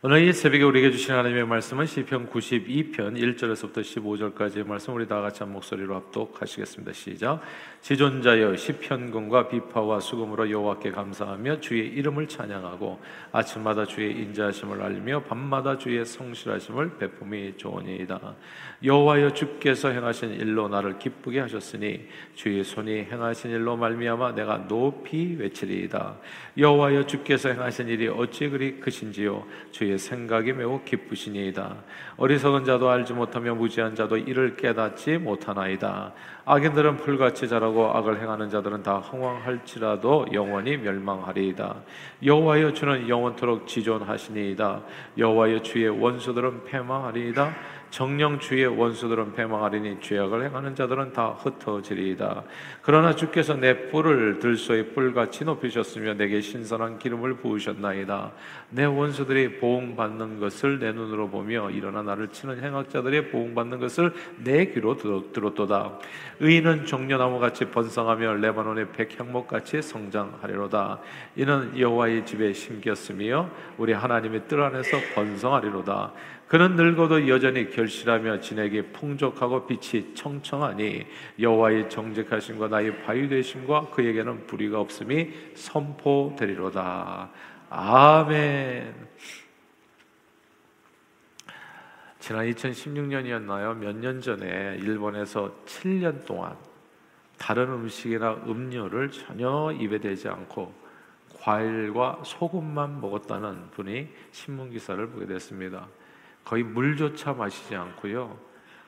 오늘 이 새벽에 우리에게 주신 하나님의 말씀은 시편 92편 1절에서부터 15절까지의 말씀 우리 다 같이 한 목소리로 합독하시겠습니다. 시작. 지존자여 시편군과 비파와 수금으로 여호와께 감사하며 주의 이름을 찬양하고 아침마다 주의 인자하심을 알리며 밤마다 주의 성실하심을 베품이 좋으니이다. 여호와여 주께서 행하신 일로 나를 기쁘게 하셨으니 주의 손이 행하신 일로 말미암아 내가 높이 외치리이다. 여호와여 주께서 행하신 일이 어찌 그리 크신지요 주의 생각이 매우 기쁘시니이다. 어리석은 자도 알지 못하며 무지한 자도 이를 깨닫지 못하나이다. 악인들은 풀같이 자라고 악을 행하는 자들은 다 흥왕할지라도 영원히 멸망하리이다. 여호와여 주는 영원토록 지존하시니이다. 여호와여 주의 원수들은 패망하리이다. 정령 주의 원수들은 패망하리니 죄악을 행하는 자들은 다 흩어지리이다. 그러나 주께서 내 뿔을 들소의 뿔같이 높이셨으며 내게 신선한 기름을 부으셨나이다. 내 원수들이 보응받는 것을 내 눈으로 보며 일어나 나를 치는 행악자들의 보응받는 것을 내 귀로 들었도다. 의인은 종려나무 같이 번성하며 레바논의 백향목 같이 성장하리로다. 이는 여호와의 집에 심겼으며 우리 하나님의 뜰 안에서 번성하리로다. 그는 늙어도 여전히 결실하며 진에게 풍족하고 빛이 청청하니 여호와의 정직하심과 나의 바위 되심과 그에게는 불의가 없음이 선포되리로다. 아멘. 지난 2016년이었나요? 몇 년 전에 일본에서 7년 동안 다른 음식이나 음료를 전혀 입에 대지 않고 과일과 소금만 먹었다는 분이 신문 기사를 보게 됐습니다. 거의 물조차 마시지 않고요.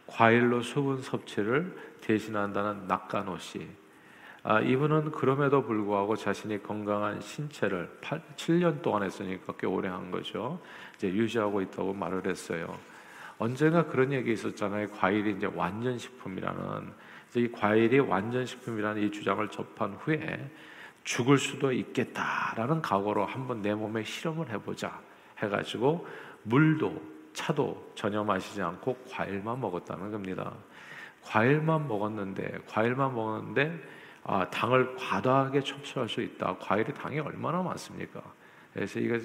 과일로 수분 섭취를 대신한다는 낙가노 씨. 아, 이분은 그럼에도 불구하고 자신이 건강한 신체를 8, 7년 동안 했으니까 꽤 오래 한 거죠. 이제 유지하고 있다고 말을 했어요. 언젠가 그런 얘기 있었잖아요. 과일이 이제 완전 식품이라는 이 과일이 완전 식품이라는 이 주장을 접한 후에 죽을 수도 있겠다라는 각오로 한번 내 몸에 실험을 해보자 해가지고 물도 차도 전혀 마시지 않고 과일만 먹었다는 겁니다. 과일만 먹었는데 과일만 먹었는데 아, 당을 과다하게 섭취할 수 있다. 과일의 당이 얼마나 많습니까? 그래서 이거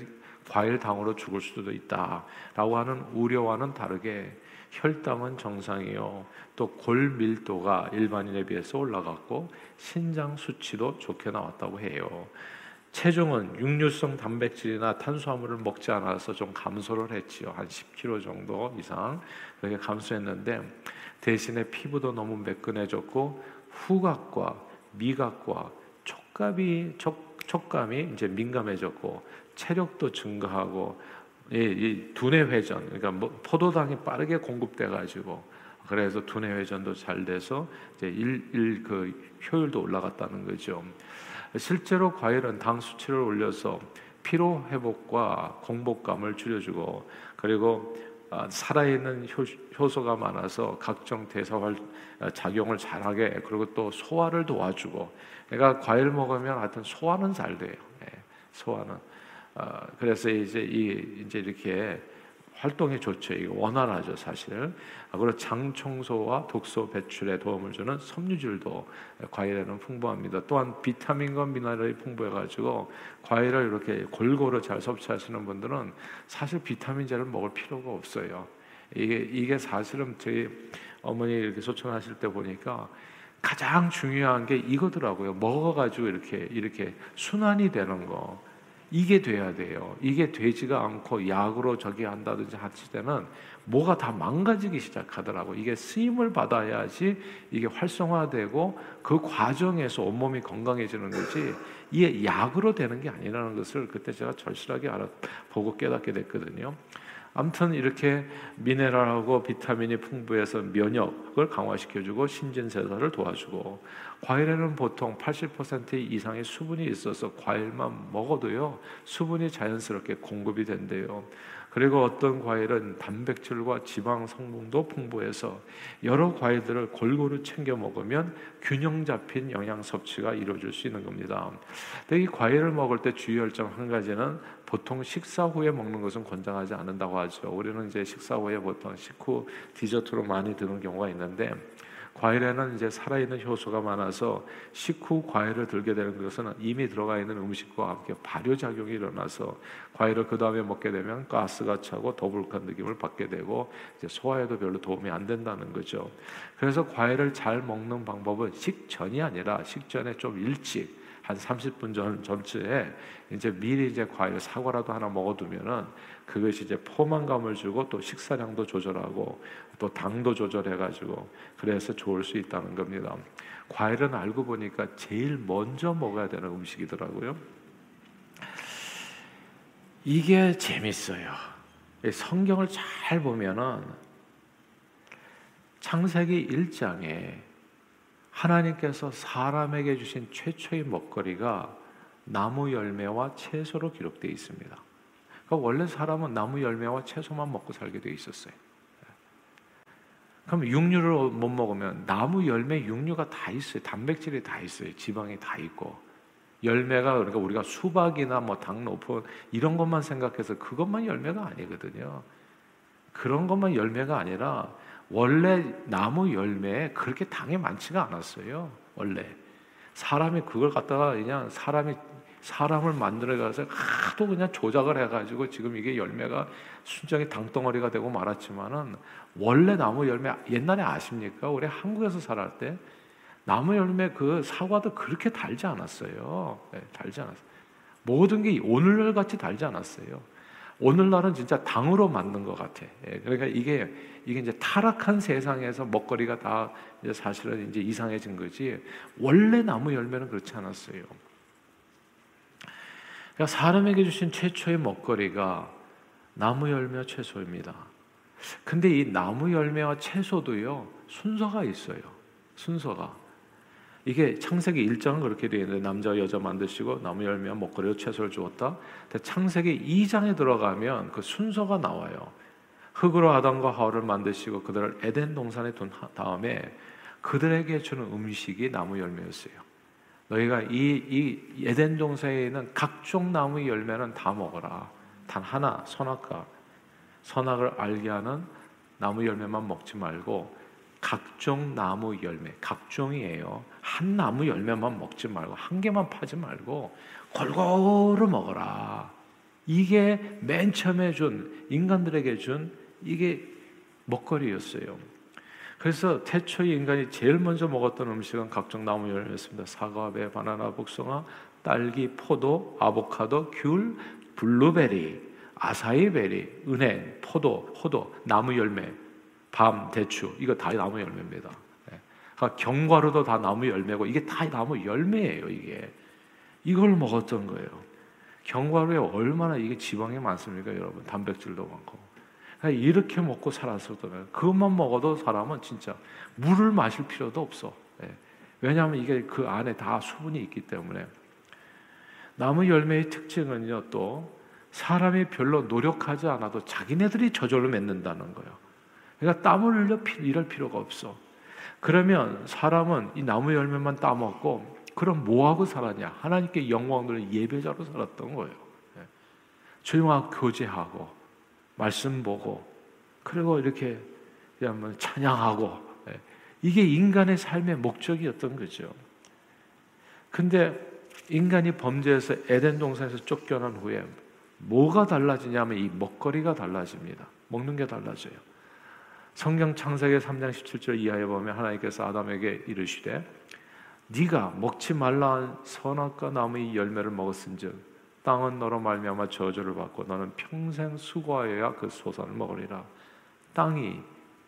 과일 당으로 죽을 수도 있다라고 하는 우려와는 다르게 혈당은 정상이요. 또 골밀도가 일반인에 비해서 올라갔고 신장 수치도 좋게 나왔다고 해요. 체중은 육류성 단백질이나 탄수화물을 먹지 않아서 좀 감소를 했지요. 한 10kg 정도 이상 그렇게 감소했는데 대신에 피부도 너무 매끈해졌고 후각과 미각과 촉감이 촉, 촉감이 이제 민감해졌고 체력도 증가하고 이, 이 두뇌 회전 그러니까 뭐 포도당이 빠르게 공급돼 가지고 그래서 두뇌 회전도 잘 돼서 이제 일그 효율도 올라갔다는 거죠. 실제로 과일은 당 수치를 올려서 피로 회복과 공복감을 줄여주고 그리고 아, 살아있는 효소가 많아서 각종 대사 아, 작용을 잘하게 그리고 또 소화를 도와주고 내가 과일 먹으면 하여튼 소화는 잘 돼요. 예, 소화는 아, 그래서 이제 이 이제 이렇게 활동이 좋죠. 이거 원활하죠, 사실. 아, 그리고 장 청소와 독소 배출에 도움을 주는 섬유질도 과일에는 풍부합니다. 또한 비타민과 미네랄이 풍부해가지고 과일을 이렇게 골고루 잘 섭취하시는 분들은 사실 비타민제를 먹을 필요가 없어요. 이게 이게 사실은 저희 어머니 이렇게 소천하실 때 보니까 가장 중요한 게 이거더라고요. 먹어가지고 이렇게 이렇게 순환이 되는 거. 이게 돼야 돼요. 이게 되지가 않고 약으로 저기 한다든지 하실 때는 뭐가 다 망가지기 시작하더라고. 이게 쓰임을 받아야지 이게 활성화되고 그 과정에서 온몸이 건강해지는 거지 이게 약으로 되는 게 아니라는 것을 그때 제가 절실하게 알아 보고 깨닫게 됐거든요. 아무튼 이렇게 미네랄하고 비타민이 풍부해서 면역을 강화시켜주고 신진세사를 도와주고 과일에는 보통 80% 이상의 수분이 있어서 과일만 먹어도요 수분이 자연스럽게 공급이 된대요. 그리고 어떤 과일은 단백질과 지방 성분도 풍부해서 여러 과일들을 골고루 챙겨 먹으면 균형 잡힌 영양 섭취가 이루어질 수 있는 겁니다. 근데 이 과일을 먹을 때 주의할 점 한 가지는 보통 식사 후에 먹는 것은 권장하지 않는다고 하죠. 우리는 이제 식사 후에 보통 식후 디저트로 많이 드는 경우가 있는데 과일에는 이제 살아있는 효소가 많아서 식후 과일을 들게 되는 것은 이미 들어가 있는 음식과 함께 발효작용이 일어나서 과일을 그 다음에 먹게 되면 가스가 차고 더부룩한 느낌을 받게 되고 이제 소화에도 별로 도움이 안 된다는 거죠. 그래서 과일을 잘 먹는 방법은 식전이 아니라 식전에 좀 일찍 한 30분 전 전쯤에 이제 미리 이제 과일 사과라도 하나 먹어두면은 그것이 이제 포만감을 주고 또 식사량도 조절하고 또 당도 조절해가지고 그래서 좋을 수 있다는 겁니다. 과일은 알고 보니까 제일 먼저 먹어야 되는 음식이더라고요. 이게 재밌어요. 성경을 잘 보면은 창세기 1장에 하나님께서 사람에게 주신 최초의 먹거리가 나무 열매와 채소로 기록되어 있습니다. 그러니까 원래 사람은 나무 열매와 채소만 먹고 살게 되어 있었어요. 그럼 육류를 못 먹으면 나무 열매 육류가 다 있어요. 단백질이 다 있어요. 지방이 다 있고 열매가 그러니까 우리가 수박이나 뭐 당로폰 이런 것만 생각해서 그것만 열매가 아니거든요. 그런 것만 열매가 아니라 원래 나무 열매에 그렇게 당이 많지가 않았어요. 원래 사람이 그걸 갖다가 그냥 사람이 사람을 만들어 가서 하도 그냥 조작을 해가지고 지금 이게 열매가 순정이 당덩어리가 되고 말았지만은 원래 나무 열매 옛날에 아십니까? 우리 한국에서 살았을 때 나무 열매 그 사과도 그렇게 달지 않았어요. 네, 달지 않았어요. 모든 게 오늘날 같이 달지 않았어요. 오늘날은 진짜 당으로 만든 것 같아. 예, 그러니까 이게 이게 이제 타락한 세상에서 먹거리가 다 이제 사실은 이제 이상해진 거지. 원래 나무 열매는 그렇지 않았어요. 그러니까 사람에게 주신 최초의 먹거리가 나무 열매 채소입니다. 근데 이 나무 열매와 채소도요 순서가 있어요. 순서가 이게 창세기 1장은 그렇게 되어 있는데 남자 여자 만드시고 나무 열매와 먹거리로 채소를 주었다. 창세기 2장에 들어가면 그 순서가 나와요. 흙으로 아담과 하와를 만드시고 그들을 에덴 동산에 둔 다음에 그들에게 주는 음식이 나무 열매였어요. 너희가 이, 이 에덴 동산에 있는 각종 나무 열매는 다 먹어라. 단 하나 선악과 선악을 알게 하는 나무 열매만 먹지 말고 각종 나무 열매, 각종이에요. 한 나무 열매만 먹지 말고 한 개만 파지 말고 골고루 먹어라. 이게 맨 처음에 준 인간들에게 준 이게 먹거리였어요. 그래서 태초의 인간이 제일 먼저 먹었던 음식은 각종 나무 열매였습니다. 사과, 배, 바나나, 복숭아, 딸기, 포도, 아보카도, 귤, 블루베리, 아사이베리, 은행, 포도, 호도, 나무 열매, 밤, 대추 이거 다 나무 열매입니다. 예. 그러니까 견과류도 다 나무 열매고 이게 다 나무 열매예요. 이게 이걸 먹었던 거예요. 견과류에 얼마나 이게 지방이 많습니까, 여러분? 단백질도 많고. 이렇게 먹고 살았었잖아요. 그것만 먹어도 사람은 진짜 물을 마실 필요도 없어. 예. 왜냐하면 이게 그 안에 다 수분이 있기 때문에. 나무 열매의 특징은요, 또 사람이 별로 노력하지 않아도 자기네들이 저절로 맺는다는 거예요. 그러니까 땀을 흘려 이럴 필요가 없어. 그러면 사람은 이 나무 열매만 따먹고 그럼 뭐 하고 살았냐? 하나님께 영광 돌 예배자로 살았던 거예요. 예. 조용하고 교제하고 말씀 보고 그리고 이렇게 그냥 찬양하고 예. 이게 인간의 삶의 목적이었던 거죠. 근데 인간이 범죄해서 에덴 동산에서 쫓겨난 후에 뭐가 달라지냐면 이 먹거리가 달라집니다. 먹는 게 달라져요. 성경 창세기 3장 17절 이하에 보면 하나님께서 아담에게 이르시되 네가 먹지 말라 선악과 나무의 열매를 먹었은즉 땅은 너로 말미암아 저주를 받고 너는 평생 수고하여야 그 소산을 먹으리라 땅이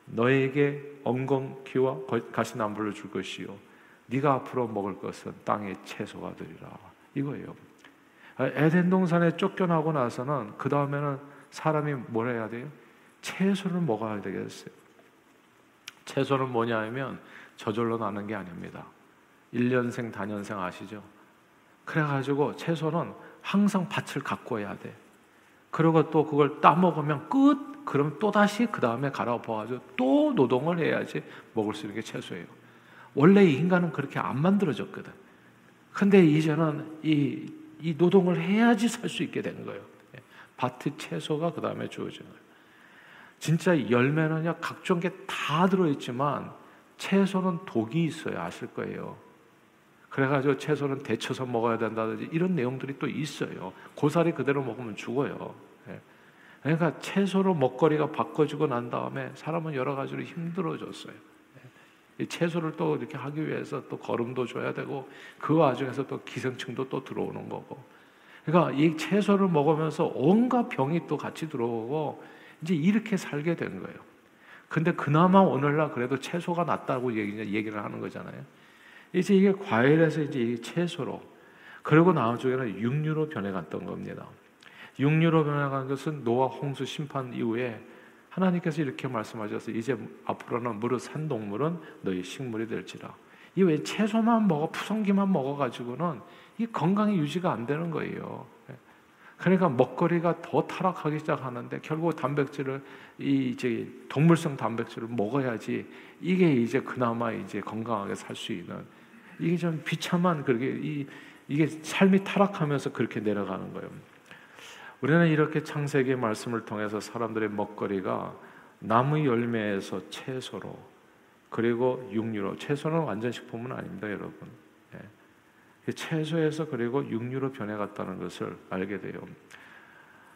너에게 엉겅퀴와 가시나무를 줄 것이요 네가 앞으로 먹을 것은 땅의 채소가 되리라 이거예요. 에덴 동산에 쫓겨나고 나서는 그 다음에는 사람이 뭘 해야 돼요? 채소를 먹어야 되겠어요. 채소는 뭐냐 하면 저절로 나는 게 아닙니다. 1년생, 단년생 아시죠? 그래가지고 채소는 항상 밭을 가꿔야 돼. 그리고 또 그걸 따먹으면 끝! 그럼 또 다시 그 다음에 갈아엎어가지고 또 노동을 해야지 먹을 수 있는 게 채소예요. 원래 인간은 그렇게 안 만들어졌거든. 근데 이제는 이, 이 노동을 해야지 살 수 있게 된 거예요. 밭의 채소가 그 다음에 주어진 거예요. 진짜 열매는요, 각종 게 다 들어있지만 채소는 독이 있어요. 아실 거예요. 그래가지고 채소는 데쳐서 먹어야 된다든지 이런 내용들이 또 있어요. 고사리 그대로 먹으면 죽어요. 예. 그러니까 채소로 먹거리가 바꿔지고 난 다음에 사람은 여러 가지로 힘들어졌어요. 예. 이 채소를 또 이렇게 하기 위해서 또 거름도 줘야 되고 그 와중에서 또 기생충도 또 들어오는 거고. 그러니까 이 채소를 먹으면서 온갖 병이 또 같이 들어오고 이제 이렇게 살게 된 거예요. 근데 그나마 오늘날 그래도 채소가 낫다고 얘기를 하는 거잖아요. 이제 이게 과일에서 이제 채소로 그리고 나중에는 육류로 변해갔던 겁니다. 육류로 변해간 것은 노아 홍수 심판 이후에 하나님께서 이렇게 말씀하셔서 이제 앞으로는 무릇 산 동물은 너희 식물이 될지라. 이 왜 채소만 먹어 푸성기만 먹어 가지고는 이 건강이 유지가 안 되는 거예요. 그러니까 먹거리가 더 타락하기 시작하는데 결국 단백질을 이 이제 동물성 단백질을 먹어야지 이게 이제 그나마 이제 건강하게 살 수 있는 이게 좀 비참한 그렇게 이 이게 삶이 타락하면서 그렇게 내려가는 거예요. 우리는 이렇게 창세기 말씀을 통해서 사람들의 먹거리가 나무 열매에서 채소로 그리고 육류로 채소는 완전 식품은 아닙니다, 여러분. 채소에서 그리고 육류로 변해갔다는 것을 알게 돼요.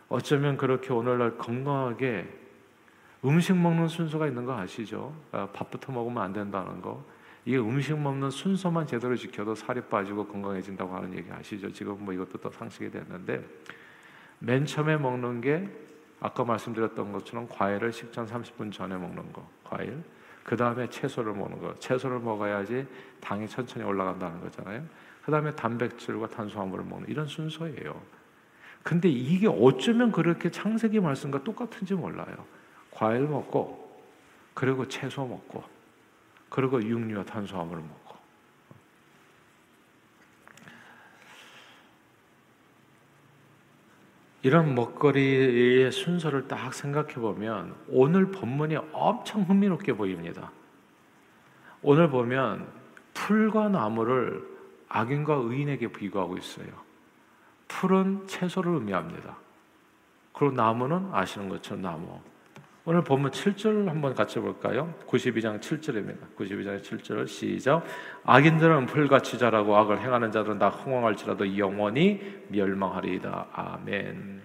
어쩌면 그렇게 오늘날 건강하게 음식 먹는 순서가 있는 거 아시죠? 아, 밥부터 먹으면 안 된다는 거. 이게 음식 먹는 순서만 제대로 지켜도 살이 빠지고 건강해진다고 하는 얘기 아시죠? 지금 뭐 이것도 또 상식이 됐는데 맨 처음에 먹는 게 아까 말씀드렸던 것처럼 과일을 식전 30분 전에 먹는 거, 과일. 그 다음에 채소를 먹는 거. 채소를 먹어야지 당이 천천히 올라간다는 거잖아요. 그 다음에 단백질과 탄수화물을 먹는 이런 순서예요. 근데 이게 어쩌면 그렇게 창세기 말씀과 똑같은지 몰라요. 과일 먹고, 그리고 채소 먹고, 그리고 육류와 탄수화물을 먹고. 이런 먹거리의 순서를 딱 생각해 보면 오늘 본문이 엄청 흥미롭게 보입니다. 오늘 보면 풀과 나무를 악인과 의인에게 비교하고 있어요. 풀은 채소를 의미합니다. 그리고 나무는 아시는 것처럼 나무. 오늘 본문 7절 한번 같이 볼까요? 92장 7절입니다. 92장 7절 시작. 악인들은 풀같이 자라고 악을 행하는 자들은 다 흥황할지라도 영원히 멸망하리이다. 아멘.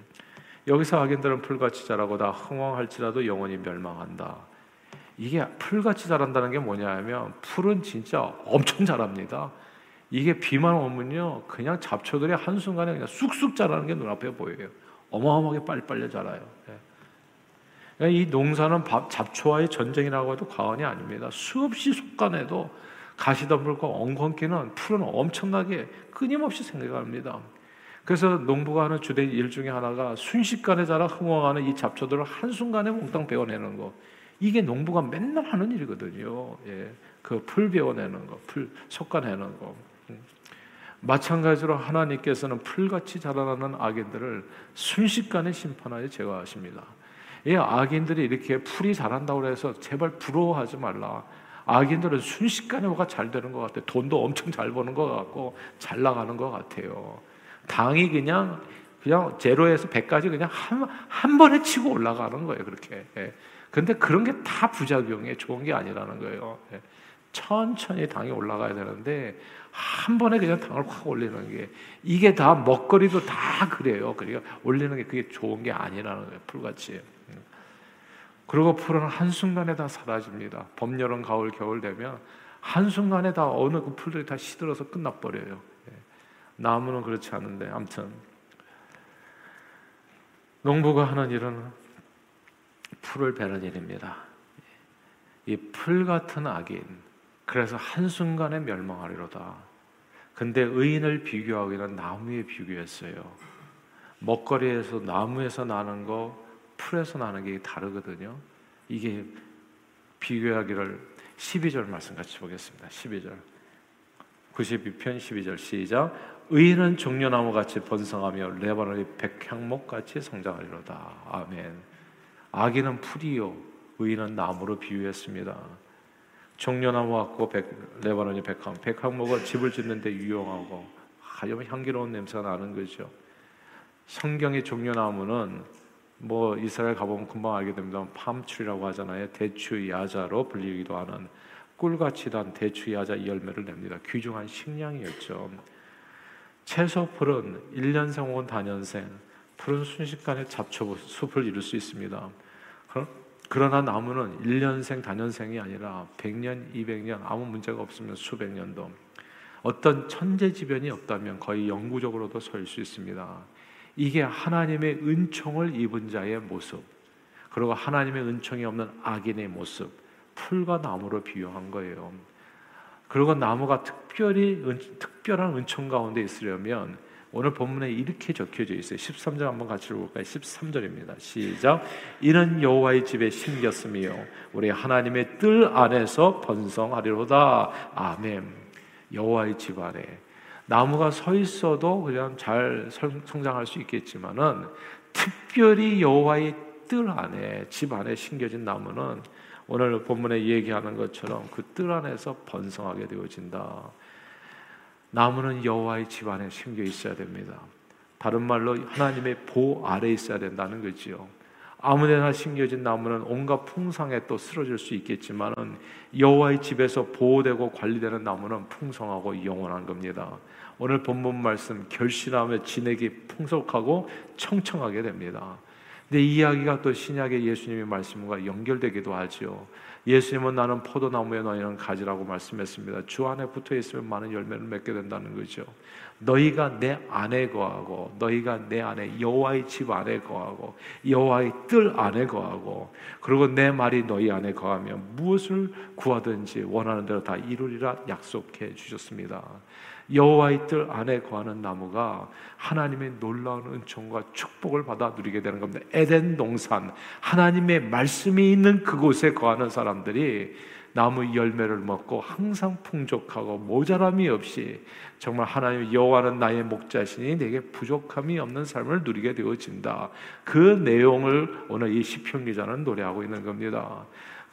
여기서 악인들은 풀같이 자라고 다 흥황할지라도 영원히 멸망한다. 이게 풀같이 자란다는 게 뭐냐면 풀은 진짜 엄청 자랍니다. 이게 비만 오면요, 그냥 잡초들이 한순간에 그냥 쑥쑥 자라는 게 눈앞에 보여요. 어마어마하게 빨리빨리 자라요. 예. 그러니까 이 농사는 잡초와의 전쟁이라고 해도 과언이 아닙니다. 수없이 속간에도 가시덤불과 엉겅퀴는 풀은 엄청나게 끊임없이 생겨갑니다. 그래서 농부가 하는 주된 일 중에 하나가 순식간에 자라 흥황하는 이 잡초들을 한순간에 몽땅 베어내는 거. 이게 농부가 맨날 하는 일이거든요. 예. 그 풀 베어내는 거, 풀 솎아내는 거. 마찬가지로 하나님께서는 풀같이 자라나는 악인들을 순식간에 심판하여 제거하십니다. 이 악인들이 이렇게 풀이 자란다고 해서 제발 부러워하지 말라. 악인들은 순식간에 뭐가 잘 되는 것 같아. 돈도 엄청 잘 버는 것 같고 잘 나가는 것 같아요. 당이 그냥 그냥 제로에서 백까지 그냥 한, 한 번에 치고 올라가는 거예요. 그렇게. 예. 근데 그런 게 다 부작용에 좋은 게 아니라는 거예요. 예. 천천히 당이 올라가야 되는데 한 번에 그냥 당을 확 올리는 게 이게 다 먹거리도 다 그래요. 그러니까 올리는 게 그게 좋은 게 아니라는 거예요. 풀같이. 그리고 풀은 한순간에 다 사라집니다. 봄, 여름, 가을, 겨울 되면 한순간에 다 어느 그 풀들이 다 시들어서 끝나버려요. 예. 나무는 그렇지 않은데 아무튼 농부가 하는 일은 풀을 베는 일입니다. 이 풀 같은 악인 그래서 한순간에 멸망하리로다. 근데 의인을 비교하기는 나무에 비교했어요. 먹거리에서 나무에서 나는 거, 풀에서 나는 게 다르거든요. 이게 비교하기를 12절 말씀 같이 보겠습니다. 12절. 92편 12절 시작. 의인은 종려나무 같이 번성하며 레바논의 백향목 같이 성장하리로다. 아멘. 악인은 풀이요, 의인은 나무로 비유했습니다. 종려나무 백, 레바논이 백향, 백향목은 집을 짓는데 유용하고 아주 향기로운 냄새가 나는 거죠. 성경의 종려나무는 뭐 이스라엘 가보면 금방 알게 됩니다. 팜트리라고 하잖아요. 대추 야자로 불리기도 하는 꿀같이 단 대추 야자 열매를 냅니다. 귀중한 식량이었죠. 채소 풀은 1년생 혹은 다년생 풀은 순식간에 잡초 숲을 이룰 수 있습니다. 그 러나 나무는 1년생 다년생이 아니라 100년, 200년 아무 문제가 없으면 수백 년도 어떤 천재지변이 없다면 거의 영구적으로도 설 수 있습니다. 이게 하나님의 은총을 입은 자의 모습. 그리고 하나님의 은총이 없는 악인의 모습. 풀과 나무로 비유한 거예요. 그리고 나무가 특별히 은, 특별한 은총 가운데 있으려면 오늘 본문에 이렇게 적혀져 있어요. 13절 한번 같이 읽어볼까요? 13절입니다. 시작. 이는 여호와의 집에 심겼으며 우리 하나님의 뜰 안에서 번성하리로다. 아멘. 여호와의 집 안에 나무가 서 있어도 그냥 잘 성장할 수 있겠지만은 특별히 여호와의 뜰 안에 집 안에 심겨진 나무는 오늘 본문에 얘기하는 것처럼 그 뜰 안에서 번성하게 되어진다. 나무는 여호와의 집 안에 심겨 있어야 됩니다. 다른 말로 하나님의 보 아래 있어야 된다는 거지요. 아무데나 심겨진 나무는 온갖 풍상에 또 쓰러질 수 있겠지만은 여호와의 집에서 보호되고 관리되는 나무는 풍성하고 영원한 겁니다. 오늘 본문 말씀 결실하며 진액이 풍속하고 청청하게 됩니다. 근데 이 이야기가 또 신약의 예수님의 말씀과 연결되기도 하죠. 예수님은 나는 포도나무에 너희는 가지라고 말씀했습니다. 주 안에 붙어 있으면 많은 열매를 맺게 된다는 거죠. 너희가 내 안에 거하고 너희가 내 안에 여호와의 집 안에 거하고 여호와의 뜰 안에 거하고 그리고 내 말이 너희 안에 거하면 무엇을 구하든지 원하는 대로 다 이루리라 약속해 주셨습니다. 여호와의 뜰 안에 거하는 나무가 하나님의 놀라운 은총과 축복을 받아 누리게 되는 겁니다. 에덴 동산 하나님의 말씀이 있는 그곳에 거하는 사람들이 나무 열매를 먹고 항상 풍족하고 모자람이 없이 정말 하나님 여호와는 나의 목자시니 내게 부족함이 없는 삶을 누리게 되어진다. 그 내용을 오늘 이 시편 기자는 노래하고 있는 겁니다.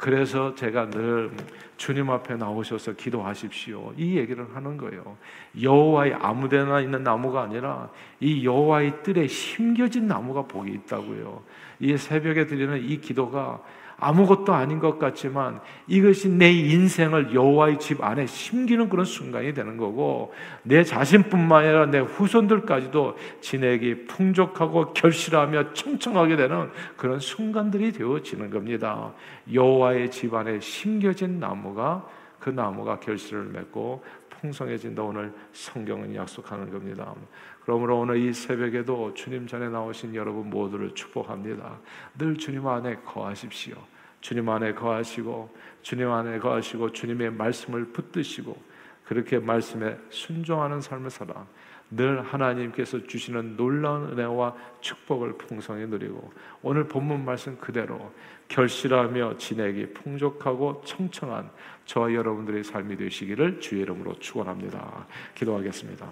그래서 제가 늘 주님 앞에 나오셔서 기도하십시오. 이 얘기를 하는 거예요. 여호와의 아무데나 있는 나무가 아니라 이 여호와의 뜰에 심겨진 나무가 복이 있다고요. 이 새벽에 드리는 이 기도가 아무것도 아닌 것 같지만 이것이 내 인생을 여호와의 집 안에 심기는 그런 순간이 되는 거고 내 자신뿐만 아니라 내 후손들까지도 진액이 풍족하고 결실하며 청청하게 되는 그런 순간들이 되어지는 겁니다. 여호와의 집 안에 심겨진 나무가 그 나무가 결실을 맺고 풍성해진다 오늘 성경은 약속하는 겁니다. 그러므로 오늘 이 새벽에도 주님 전에 나오신 여러분 모두를 축복합니다. 늘 주님 안에 거하십시오. 주님 안에 거하시고 주님 안에 거하시고 주님의 말씀을 붙드시고 그렇게 말씀에 순종하는 삶을 살아 늘 하나님께서 주시는 놀라운 은혜와 축복을 풍성히 누리고 오늘 본문 말씀 그대로 결실하며 진액이 풍족하고 청청한 저와 여러분들의 삶이 되시기를 주의 이름으로 축원합니다. 기도하겠습니다.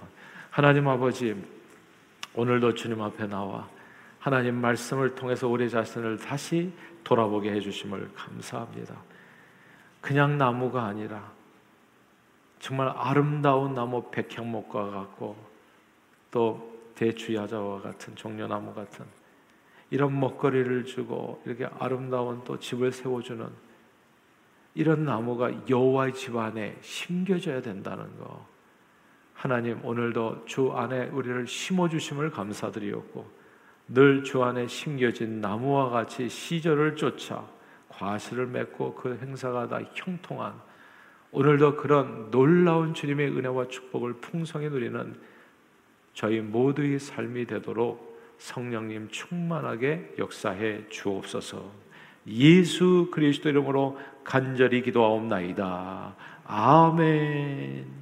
하나님 아버지 오늘도 주님 앞에 나와 하나님 말씀을 통해서 우리 자신을 다시 돌아보게 해주심을 감사합니다. 그냥 나무가 아니라 정말 아름다운 나무 백향목과 같고 또 대추야자와 같은 종려나무 같은 이런 먹거리를 주고 이렇게 아름다운 또 집을 세워주는 이런 나무가 여호와의 집 안에 심겨져야 된다는 거. 하나님 오늘도 주 안에 우리를 심어 주심을 감사드리었고 늘 주 안에 심겨진 나무와 같이 시절을 쫓아 과실을 맺고 그 행사가 다 형통한 오늘도 그런 놀라운 주님의 은혜와 축복을 풍성히 누리는 저희 모두의 삶이 되도록 성령님 충만하게 역사해 주옵소서. 예수 그리스도 이름으로 간절히 기도하옵나이다. 아멘.